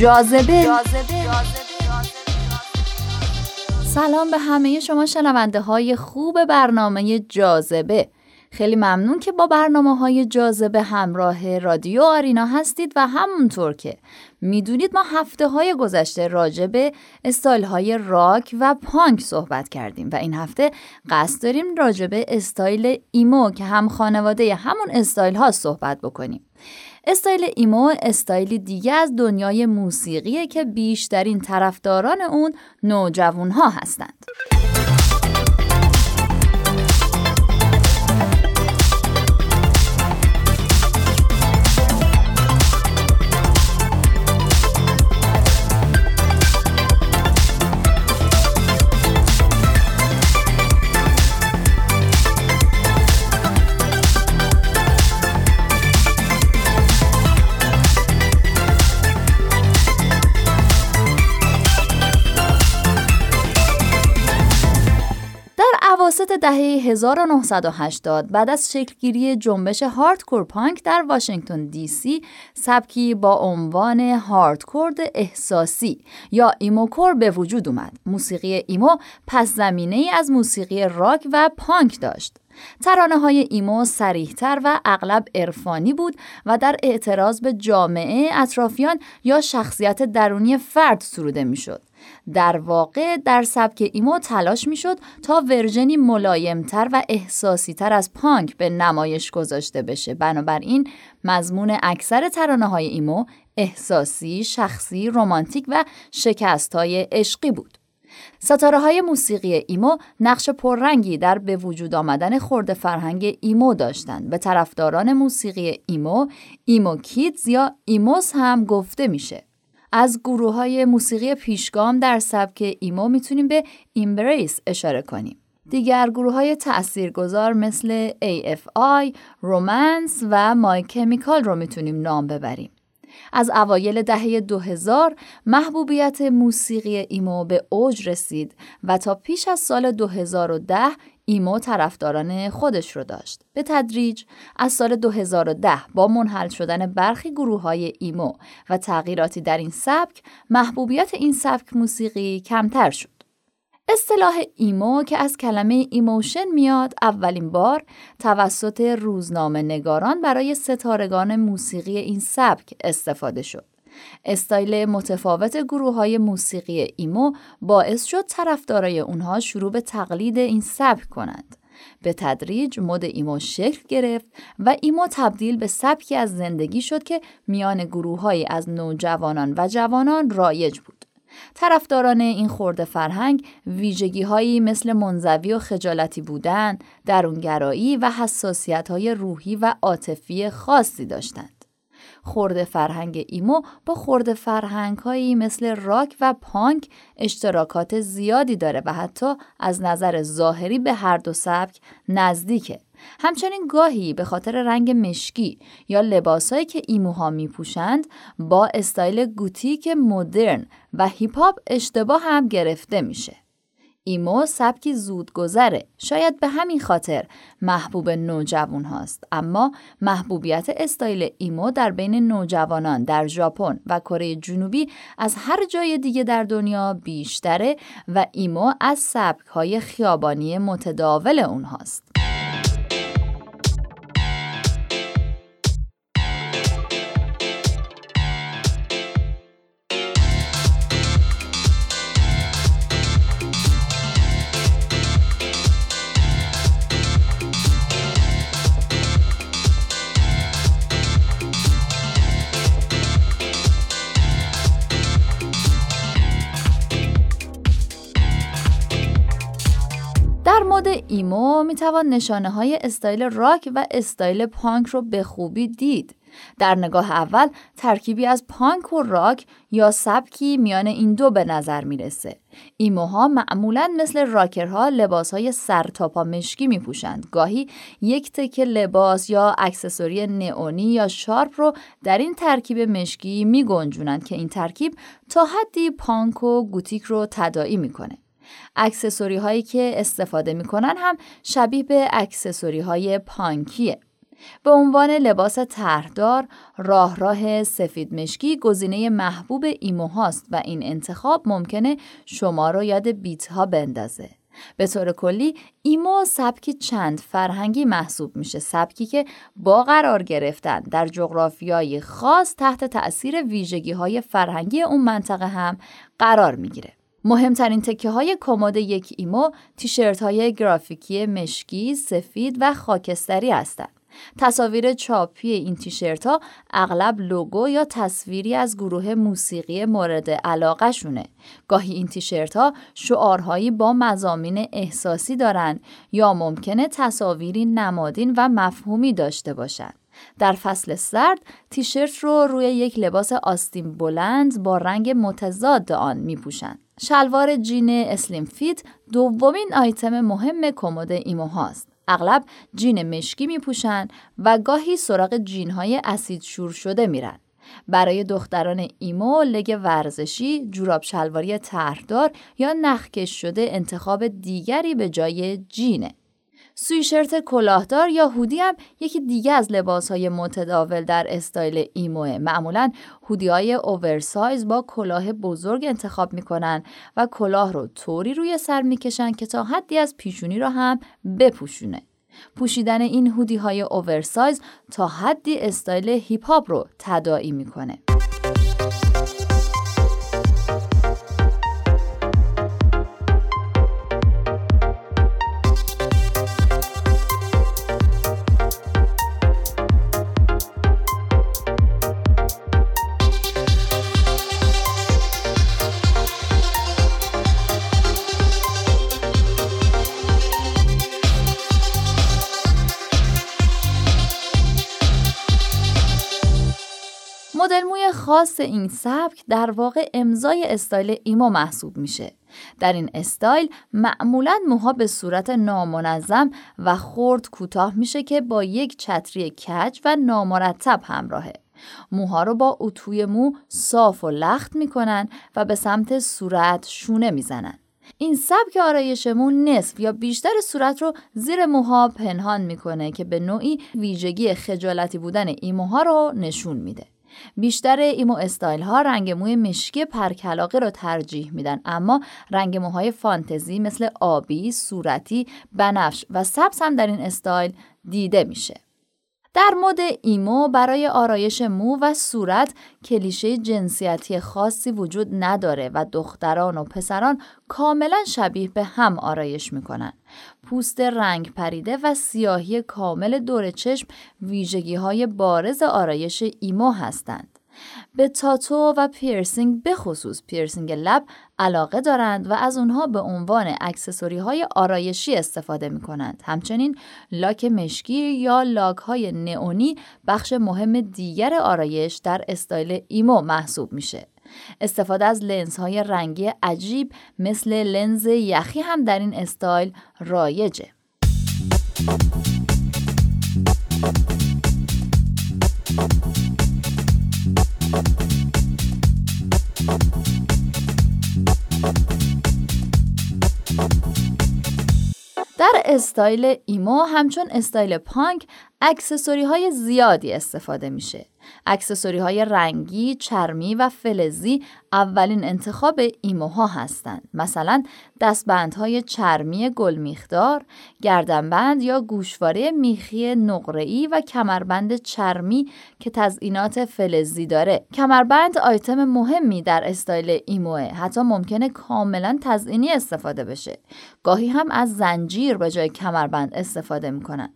جاذبه. سلام به همه شما شنونده های خوب برنامه جاذبه. خیلی ممنون که با برنامه های جاذبه همراه رادیو آرینا هستید و همونطور که می‌دونید ما هفته های گذشته راجع به استایل های راک و پانک صحبت کردیم و این هفته قصد داریم راجع به استایل ایمو که هم خانواده همون استایل ها صحبت بکنیم. استایل ایمو استایلی دیگه از دنیای موسیقیه که بیشترین طرفداران اون نوجوان ها هستند. دهه 1980 بعد از شکلگیری جنبش hardcore punk در واشنگتن دی سی سبکی با عنوان hardcore احساسی یا emocore به وجود اومد. موسیقی ایمو پس زمینه ای از موسیقی راک و پانک داشت. ترانه های ایمو صریحتر و اغلب عرفانی بود و در اعتراض به جامعه اطرافیان یا شخصیت درونی فرد سروده می‌شد. در واقع در سبک ایمو تلاش می‌شد تا ورژنی ملایمتر و احساسیتر از پانک به نمایش گذاشته بشه بنابراین مضمون اکثر ترانه های ایمو احساسی، شخصی، رمانتیک و شکست های عشقی بود. ستاره های موسیقی ایمو نقش پررنگی در به وجود آمدن خرده فرهنگ ایمو داشتند. به طرفداران موسیقی ایمو، emo kids یا emos هم گفته میشه. از گروه های موسیقی پیشگام در سبک ایمو می‌تونیم به Embrace اشاره کنیم. دیگر گروه های تأثیرگذار مثل AFI، Romance و My Chemical رو می‌تونیم نام ببریم. از اوایل دهه 2000 محبوبیت موسیقی ایمو به اوج رسید و تا پیش از سال 2010 ایمو طرفداران خودش رو داشت. به تدریج از سال 2010 با منحل شدن برخی گروه های ایمو و تغییراتی در این سبک محبوبیت این سبک موسیقی کمتر شد. اصطلاح ایمو که از کلمه emotion میاد اولین بار توسط روزنامه نگاران برای ستارگان موسیقی این سبک استفاده شد. استایل متفاوت گروه های موسیقی ایمو باعث شد طرفدارای اونها شروع به تقلید این سبک کنند. به تدریج مد ایمو شکل گرفت و ایمو تبدیل به سبکی از زندگی شد که میان گروه از نوجوانان و جوانان رایج بود. طرفداران این خورده فرهنگ ویژگی هایی مثل منزوی و خجالتی بودن، درونگرایی و حساسیت های روحی و عاطفی خاصی داشتند. خورده فرهنگ ایمو با خورده فرهنگ هایی مثل راک و پانک اشتراکات زیادی داره و حتی از نظر ظاهری به هر دو سبک نزدیکه. همچنین گاهی به خاطر رنگ مشکی یا لباسایی که ایموها میپوشند با استایل گوتیک مدرن و هیپ هاپ اشتباه هم گرفته میشه. ایمو سبکی زود گذره شاید به همین خاطر محبوب نوجوان هاست. اما محبوبیت استایل ایمو در بین نوجوانان در ژاپن و کره جنوبی از هر جای دیگه در دنیا بیشتره و ایمو از سبک های خیابانی متداول اونهاست می‌توان نشانه های استایل راک و استایل پانک رو به خوبی دید. در نگاه اول ترکیبی از پانک و راک یا سبکی میان این دو به نظر می‌رسه. ایموها معمولا مثل راکرها لباس های سرتاپا مشکی می پوشند. گاهی یک تکه لباس یا اکسسوری نئونی یا sharp رو در این ترکیب مشکی می گنجونند که این ترکیب تا حدی پانک و گوتیک رو تداعی می‌کنه. اکسسوری هایی که استفاده می‌کنن هم شبیه به اکسسوری های پانکیه. به عنوان لباس طرحدار راه راه سفید مشکی گزینه محبوب ایمو هاست و این انتخاب ممکنه شما رو یاد بیت ها بندازه. به طور کلی ایمو سبکی چند فرهنگی محسوب میشه سبکی که با قرار گرفتن در جغرافیای خاص تحت تأثیر ویژگی های فرهنگی اون منطقه هم قرار می‌گیره مهمترین تکه های کمد یک ایمو تیشرت های گرافیکی مشکی، سفید و خاکستری هستند. تصاویر چاپی این تیشرت ها اغلب لوگو یا تصویری از گروه موسیقی مورد علاقه شونه. گاهی این تیشرت ها شعارهایی با مزامین احساسی دارند یا ممکنه تصاویری نمادین و مفهومی داشته باشند. در فصل سرد تیشرت رو روی یک لباس آستین بلند با رنگ متضاد آن می پوشند. شلوار جین slim fit دومین آیتم مهم کمد ایمو هاست. اغلب جین مشکی می پوشن و گاهی سراغ جین های اسید شور شده میرن. برای دختران ایمو لگ ورزشی، جوراب شلواری طرحدار یا نخکش شده انتخاب دیگری به جای جینه. سویشرت کلاهدار یا هودی هم یکی دیگه از لباس های متداول در استایل ایموه. معمولا هودی های oversize با کلاه بزرگ انتخاب می‌کنن و کلاه رو طوری روی سر می‌کشن که تا حدی از پیشونی رو هم بپوشونه. پوشیدن این هودی های oversize تا حدی استایل هیپ هاپ رو تداعی می‌کنه. مدل موی خاص این سبک در واقع امضای استایل ایمو محسوب میشه. در این استایل معمولا موها به صورت نامنظم و خرد کوتاه میشه که با یک چتری کج و نامرتب همراهه. موها رو با اتوی مو صاف و لخت می‌کنن و به سمت صورت شونه می‌زنن. این سبک آرایش مو نصف یا بیشتر صورت رو زیر موها پنهان می‌کنه که به نوعی ویژگی خجالتی بودن این موها رو نشون میده. بیشتر ایمو استایل ها رنگ موی مشکی پرکلاغه رو ترجیح میدن اما رنگ موهای فانتزی مثل آبی، صورتی، بنفش و سبز هم در این استایل دیده میشه. در مد ایمو برای آرایش مو و صورت کلیشه جنسیتی خاصی وجود نداره و دختران و پسران کاملا شبیه به هم آرایش می‌کنن. پوست رنگ پریده و سیاهی کامل دور چشم ویژگی های بارز آرایش ایمو هستند. به تاتو و پیرسینگ خصوص پیرسینگ لب علاقه دارند و از اونها به عنوان اکسسوری های آرایشی استفاده می کنند. همچنین لاک مشکی یا لاک های نئونی بخش مهم دیگر آرایش در استایل ایمو محسوب میشه. استفاده از لنز های رنگی عجیب مثل لنز یخی هم در این استایل رایجه. در استایل ایمو همچون استایل پانک اکسسوری های زیادی استفاده میشه. اکسسوری های رنگی، چرمی و فلزی اولین انتخاب ایموها هستند. مثلا دستبندهای چرمی گلمیخدار، گردنبند یا گوشواره میخی نقره‌ای و کمربند چرمی که تزئینات فلزی داره. کمربند آیتم مهمی در استایل ایموه. حتی ممکنه کاملا تزئینی استفاده بشه. گاهی هم از زنجیر به جای کمربند استفاده می‌کنن.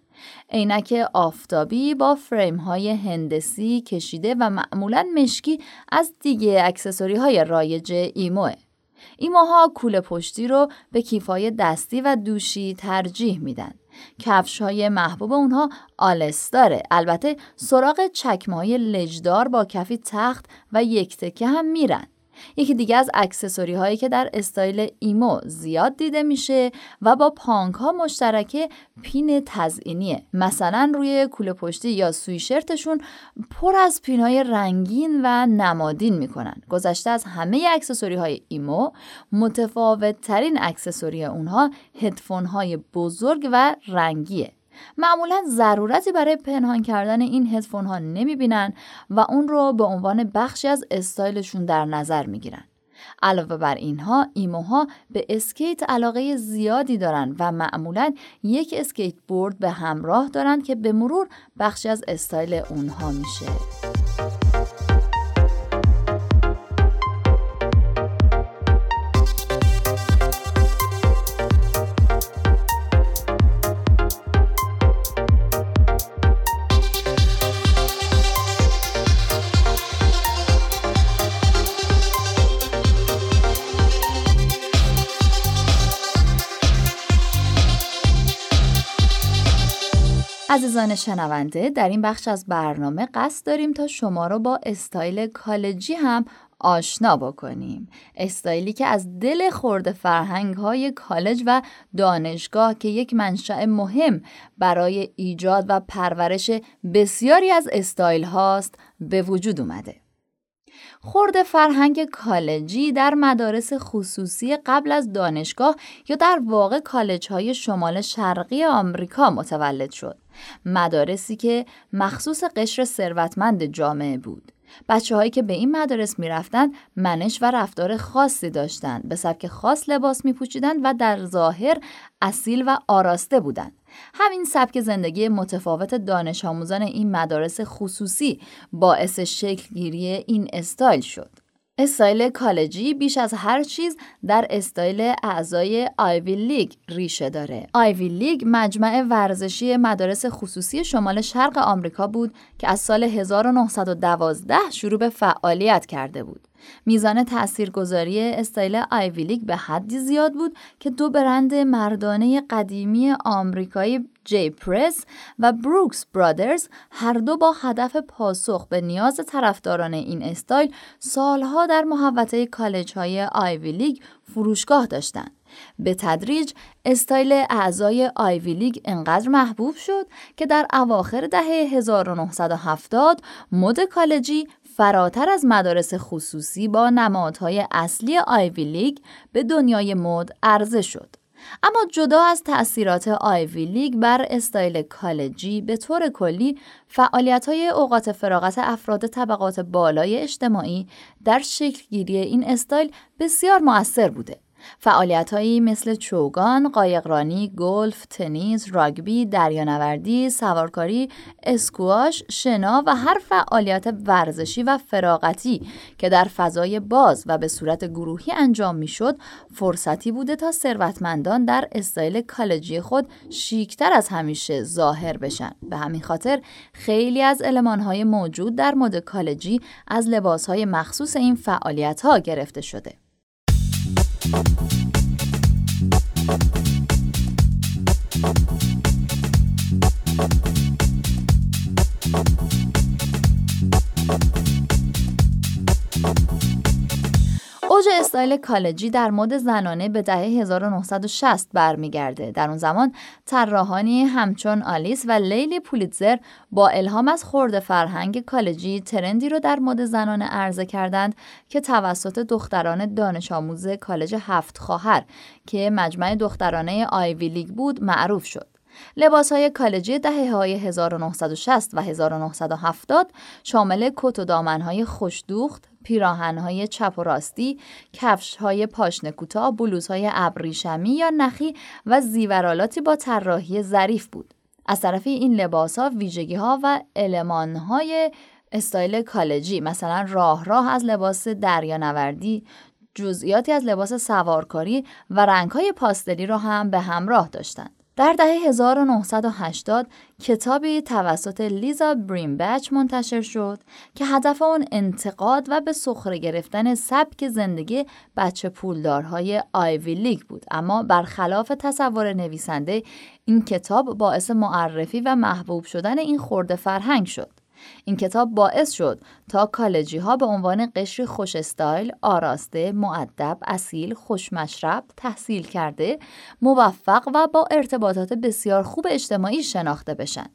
عینک آفتابی با فریم های هندسی کشیده و معمولا مشکی از دیگه اکسسوری های رایج ایموئه. ایموها کوله پشتی رو به کیفای دستی و دوشی ترجیح میدن. کفش های محبوب اونها آلستاره البته سراغ چکمه های لژدار با کفی تخت و یک تکه هم میرن یکی دیگه از اکسسوری هایی که در استایل ایمو زیاد دیده میشه و با پانک ها مشترکه پین تزئینیه. مثلا روی کوله پشتی یا سویشرتشون پر از پین های رنگین و نمادین می‌کنن. گذشته از همه اکسسوری های ایمو متفاوت ترین اکسسوری اونها هدفون های بزرگ و رنگیه. معمولا ضرورتی برای پنهان کردن این هدفون ها نمی بینن و اون رو به عنوان بخشی از استایلشون در نظر می گیرن. علاوه بر اینها ایموها به اسکیت علاقه زیادی دارند و معمولا یک اسکیت بورد به همراه دارند که به مرور بخشی از استایل اونها میشه. عزیزان شنونده در این بخش از برنامه قصد داریم تا شما رو با استایل کالجی هم آشنا بکنیم. استایلی که از دل خرده فرهنگ های کالج و دانشگاه که یک منشأ مهم برای ایجاد و پرورش بسیاری از استایل هاست به وجود اومده. خرده فرهنگ کالجی در مدارس خصوصی قبل از دانشگاه یا در واقع کالج های شمال شرقی آمریکا متولد شد. مدارسی که مخصوص قشر ثروتمند جامعه بود. بچه هایی که به این مدارس می‌رفتند منش و رفتار خاصی داشتند به سبک خاص لباس می پوچیدند و در ظاهر اصیل و آراسته بودند همین سبک زندگی متفاوت دانش آموزان این مدارس خصوصی باعث شکلگیری این استایل شد. استایل کالجی بیش از هر چیز در استایل اعضای آیوی لیگ ریشه داره. آیوی لیگ مجمع ورزشی مدارس خصوصی شمال شرق آمریکا بود که از سال 1912 شروع به فعالیت کرده بود. میزان تاثیرگذاری استایل آیوی لیگ به حدی زیاد بود که دو برند مردانه قدیمی آمریکایی جی پرس و بروکس برادرز هر دو با هدف پاسخ به نیاز طرفداران این استایل سالها در محوطه کالج های آیوی لیگ فروشگاه داشتند. به تدریج استایل اعضای آیوی لیگ انقدر محبوب شد که در اواخر دهه 1970 مد کالجی فراتر از مدارس خصوصی با نمادهای اصلی آیوی لیگ به دنیای مد عرضه شد. اما جدا از تأثیرات آیوی لیگ بر استایل کالجی به طور کلی فعالیت های اوقات فراغت افراد طبقات بالای اجتماعی در شکلگیری این استایل بسیار مؤثر بوده. فعالیتهایی مثل چوگان، قایقرانی، گلف، تنیس، راگبی، دریانوردی، سوارکاری، اسکواش، شنا و هر فعالیت ورزشی و فراغتی که در فضای باز و به صورت گروهی انجام می‌شد، فرصتی بوده تا ثروتمندان در استایل کالجی خود شیکتر از همیشه ظاهر بشن. به همین خاطر خیلی از المانهای موجود در مد کالجی از لباسهای مخصوص این فعالیت ها گرفته شده. Thank you. استایل کالجی در مد زنانه به دهه 1960 برمیگرده. در اون زمان طراحانی همچون آلیس و لیلی پولیتزر با الهام از خرده فرهنگ کالجی ترندی رو در مد زنانه عرضه کردند که توسط دختران دانش آموز کالج هفت خواهر که مجمع دخترانه آیوی لیگ بود معروف شد. لباس های کالجی دهه های 1960 و 1970 شامل کت و دامن های خوشدوخت، پیراهن های چپ و راستی، کفش های پاشنه کوتاه، بلوز های ابریشمی یا نخی و زیورالاتی با طراحی ظریف بود. از طرفی این لباس ها و علمان استایل کالجی مثلا راه راه از لباس دریانوردی جزئیاتی از لباس سوارکاری و رنگ های پاستلی را هم به همراه داشتند. در دهه 1980 کتابی توسط لیزا بچ منتشر شد که هدف آن انتقاد و به سخره گرفتن سبک زندگی بچه پولدارهای آیوی لیگ بود. اما برخلاف تصور نویسنده این کتاب باعث معرفی و محبوب شدن این خورده فرهنگ شد. این کتاب باعث شد تا کالجی ها به عنوان قشر خوش استایل، آراسته، معدب، اصیل، خوشمشرب، تحصیل کرده، موفق و با ارتباطات بسیار خوب اجتماعی شناخته بشن.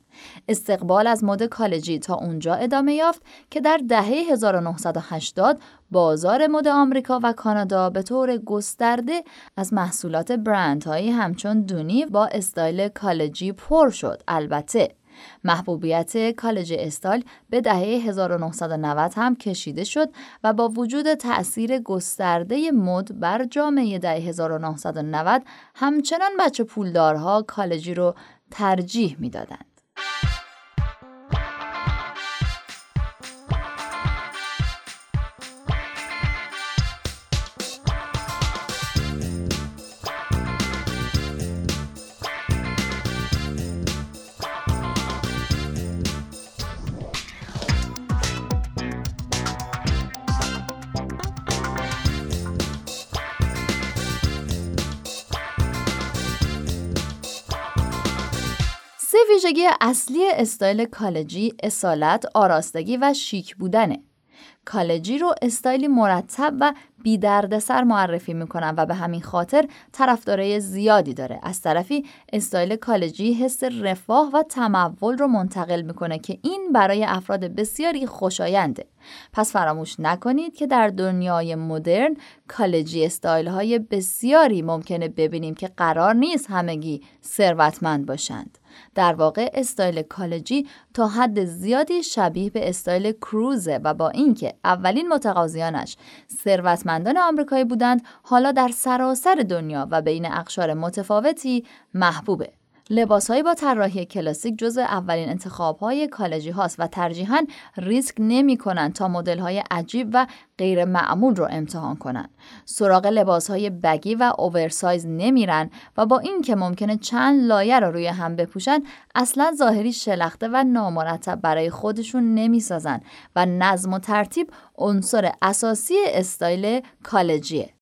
استقبال از مد کالجی تا اونجا ادامه یافت که در دهه 1980 بازار مد آمریکا و کانادا به طور گسترده از محصولات برندهایی همچون دونی با استایل کالجی پر شد. البته محبوبیت کالج استایل به دهه 1990 هم کشیده شد و با وجود تأثیر گسترده مد بر جامعه دهه 1990 همچنان بچه پولدارها کالجی رو ترجیح می‌دادند. ویژگی اصلی استایل کالجی اصالت، آراستگی و شیک بودنه. کالجی رو استایلی مرتب و بی دردسر معرفی می‌کنن و به همین خاطر طرفدارای زیادی داره از طرفی استایل کالجی حس رفاه و تمول رو منتقل می‌کنه که این برای افراد بسیاری خوشاینده پس فراموش نکنید که در دنیای مدرن کالجی استایل های بسیاری ممکنه ببینیم که قرار نیست همگی ثروتمند باشند. در واقع استایل کالجی تا حد زیادی شبیه به استایل کروزه و با اینکه اولین متقاضیانش ثروتمندان آمریکایی بودند حالا در سراسر دنیا و بین اقشار متفاوتی محبوبه. لباسهایی با طراحی کلاسیک جزو اولین انتخاب های کالجی هاست و ترجیحاً ریسک نمی کنند تا مدل های عجیب و غیر معمول رو امتحان کنند. سراغ لباس های baggy و oversize نمیرن و با اینکه ممکنه چند لایه رو روی هم بپوشن اصلا ظاهری شلخته و نامرتب برای خودشون نمی‌سازن و نظم و ترتیب عنصر اساسی استایل کالجیه.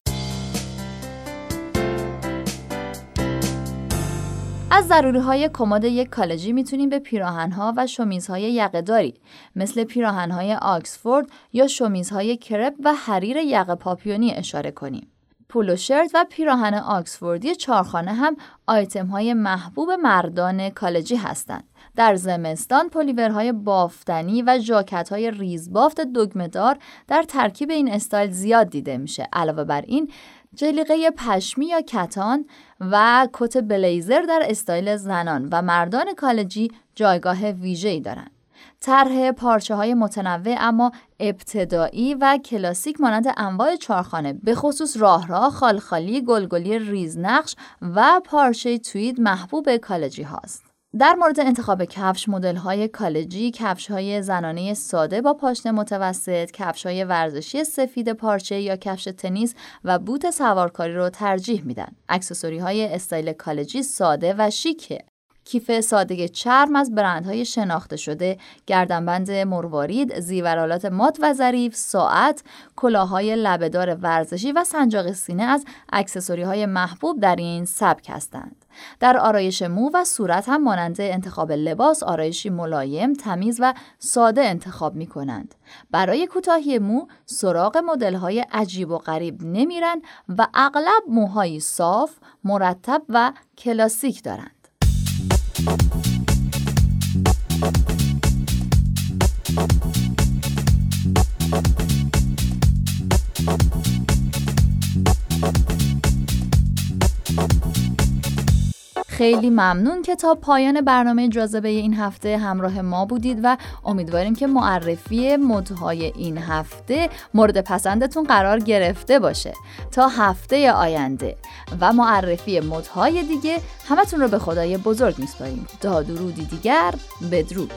از ضروری های کمد یک کالجی می‌تونیم به پیراهنها و شمیزهای یقهداری مثل پیراهنهای آکسفورد یا شمیزهای کرپ و حریر یقه پاپیونی اشاره کنیم. polo shirt و پیراهن آکسفوردی چارخانه هم آیتم های محبوب مردان کالجی هستند. در زمستان پلیورهای بافتنی و ژاکت های ریزبافت دگمدار در ترکیب این استایل زیاد دیده میشه. علاوه بر این جلیقه پشمی یا کتان و کت بلیزر در استایل زنان و مردان کالجی جایگاه ویژه‌ای دارند. طرح پارچه های متنوع اما ابتدایی و کلاسیک مانند انواع چارخانه به خصوص راه راه، خالخالی، گلگلی ریزنقش و پارچه توید محبوب کالجی هاست. در مورد انتخاب کفش مدل های کالجی کفش های زنانه ساده با پاشنه متوسط کفش های ورزشی سفید پارچه یا کفش تنیس و بوت سوارکاری رو ترجیح میدن. اکسسوری های استایل کالجی ساده و شیکه. کیف ساده چرم از برندهای شناخته شده، گردنبند مروارید، زیورالات مات و ظریف، ساعت، کلاههای لبهدار ورزشی و سنجاق سینه از اکسسوری های محبوب در این سبک هستند. در آرایش مو و صورت هم مانند انتخاب لباس آرایشی ملایم، تمیز و ساده انتخاب می کنند. برای کوتاهی مو سراغ مدل های عجیب و غریب نمیرن و اغلب موهایی صاف، مرتب و کلاسیک دارند. خیلی ممنون که تا پایان برنامه جاذبه این هفته همراه ما بودید و امیدواریم که معرفی مدهای این هفته مورد پسندتون قرار گرفته باشه. تا هفته آینده و معرفی مدهای دیگه همتون رو به خدای بزرگ میسپاریم. تا درودی دیگر بدرود.